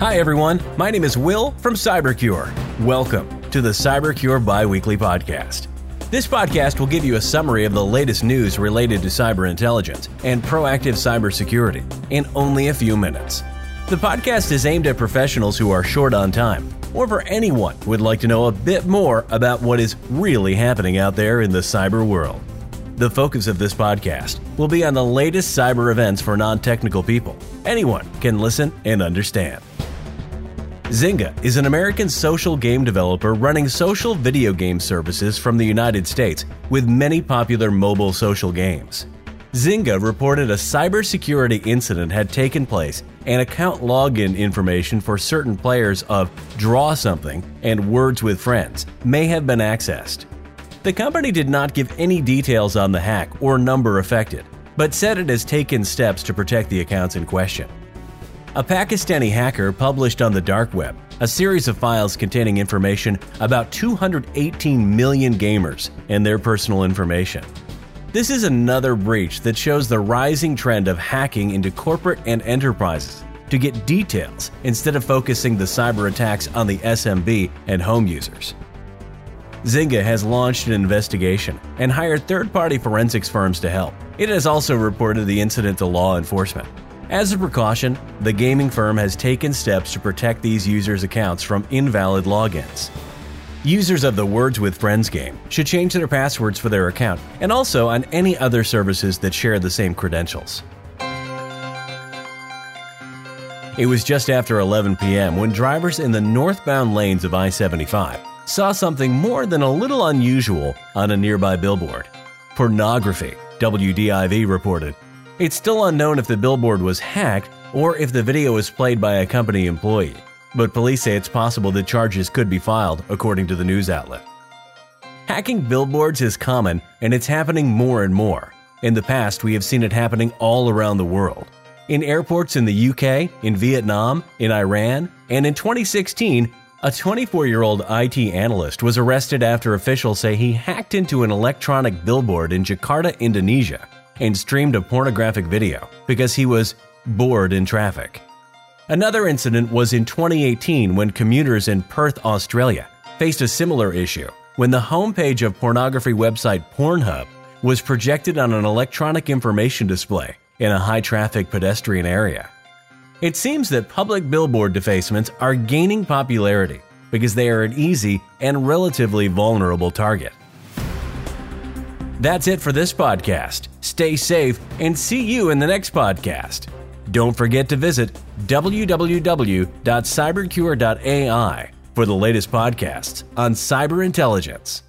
Hi, everyone. My name is Will from CyberCure. Welcome to the CyberCure Bi Weekly Podcast. This podcast will give you a summary of the latest news related to cyber intelligence and proactive cybersecurity in only a few minutes. The podcast is aimed at professionals who are short on time, or for anyone who would like to know a bit more about what is really happening out there in the cyber world. The focus of this podcast will be on the latest cyber events for non technical people. Anyone can listen and understand. Zynga is an American social game developer running social video game services from the United States with many popular mobile social games. Zynga reported a cybersecurity incident had taken place and account login information for certain players of Draw Something and Words with Friends may have been accessed. The company did not give any details on the hack or number affected, but said it has taken steps to protect the accounts in question. A Pakistani hacker published on the dark web a series of files containing information about 218 million gamers and their personal information. This is another breach that shows the rising trend of hacking into corporate and enterprises to get details instead of focusing the cyber attacks on the SMB and home users. Zynga has launched an investigation and hired third party forensics firms to help. It has also reported the incident to law enforcement. As a precaution, the gaming firm has taken steps to protect these users' accounts from invalid logins. Users of the Words with Friends game should change their passwords for their account and also on any other services that share the same credentials. It was just after 11 p.m. when drivers in the northbound lanes of I 75 saw something more than a little unusual on a nearby billboard. Pornography, WDIV reported. It's still unknown if the billboard was hacked or if the video was played by a company employee, but police say it's possible that charges could be filed, according to the news outlet. Hacking billboards is common and it's happening more and more. In the past, we have seen it happening all around the world. In airports in the UK, in Vietnam, in Iran, and in 2016, a 24 year old IT analyst was arrested after officials say he hacked into an electronic billboard in Jakarta, Indonesia, and streamed a pornographic video because he was bored in traffic. Another incident was in 2018 when commuters in Perth, Australia, faced a similar issue when the homepage of pornography website Pornhub was projected on an electronic information display in a high traffic pedestrian area. It seems that public billboard defacements are gaining popularity because they are an easy and relatively vulnerable target. That's it for this podcast. Stay safe and see you in the next podcast. Don't forget to visit www.cybercure.ai for the latest podcasts on cyber intelligence.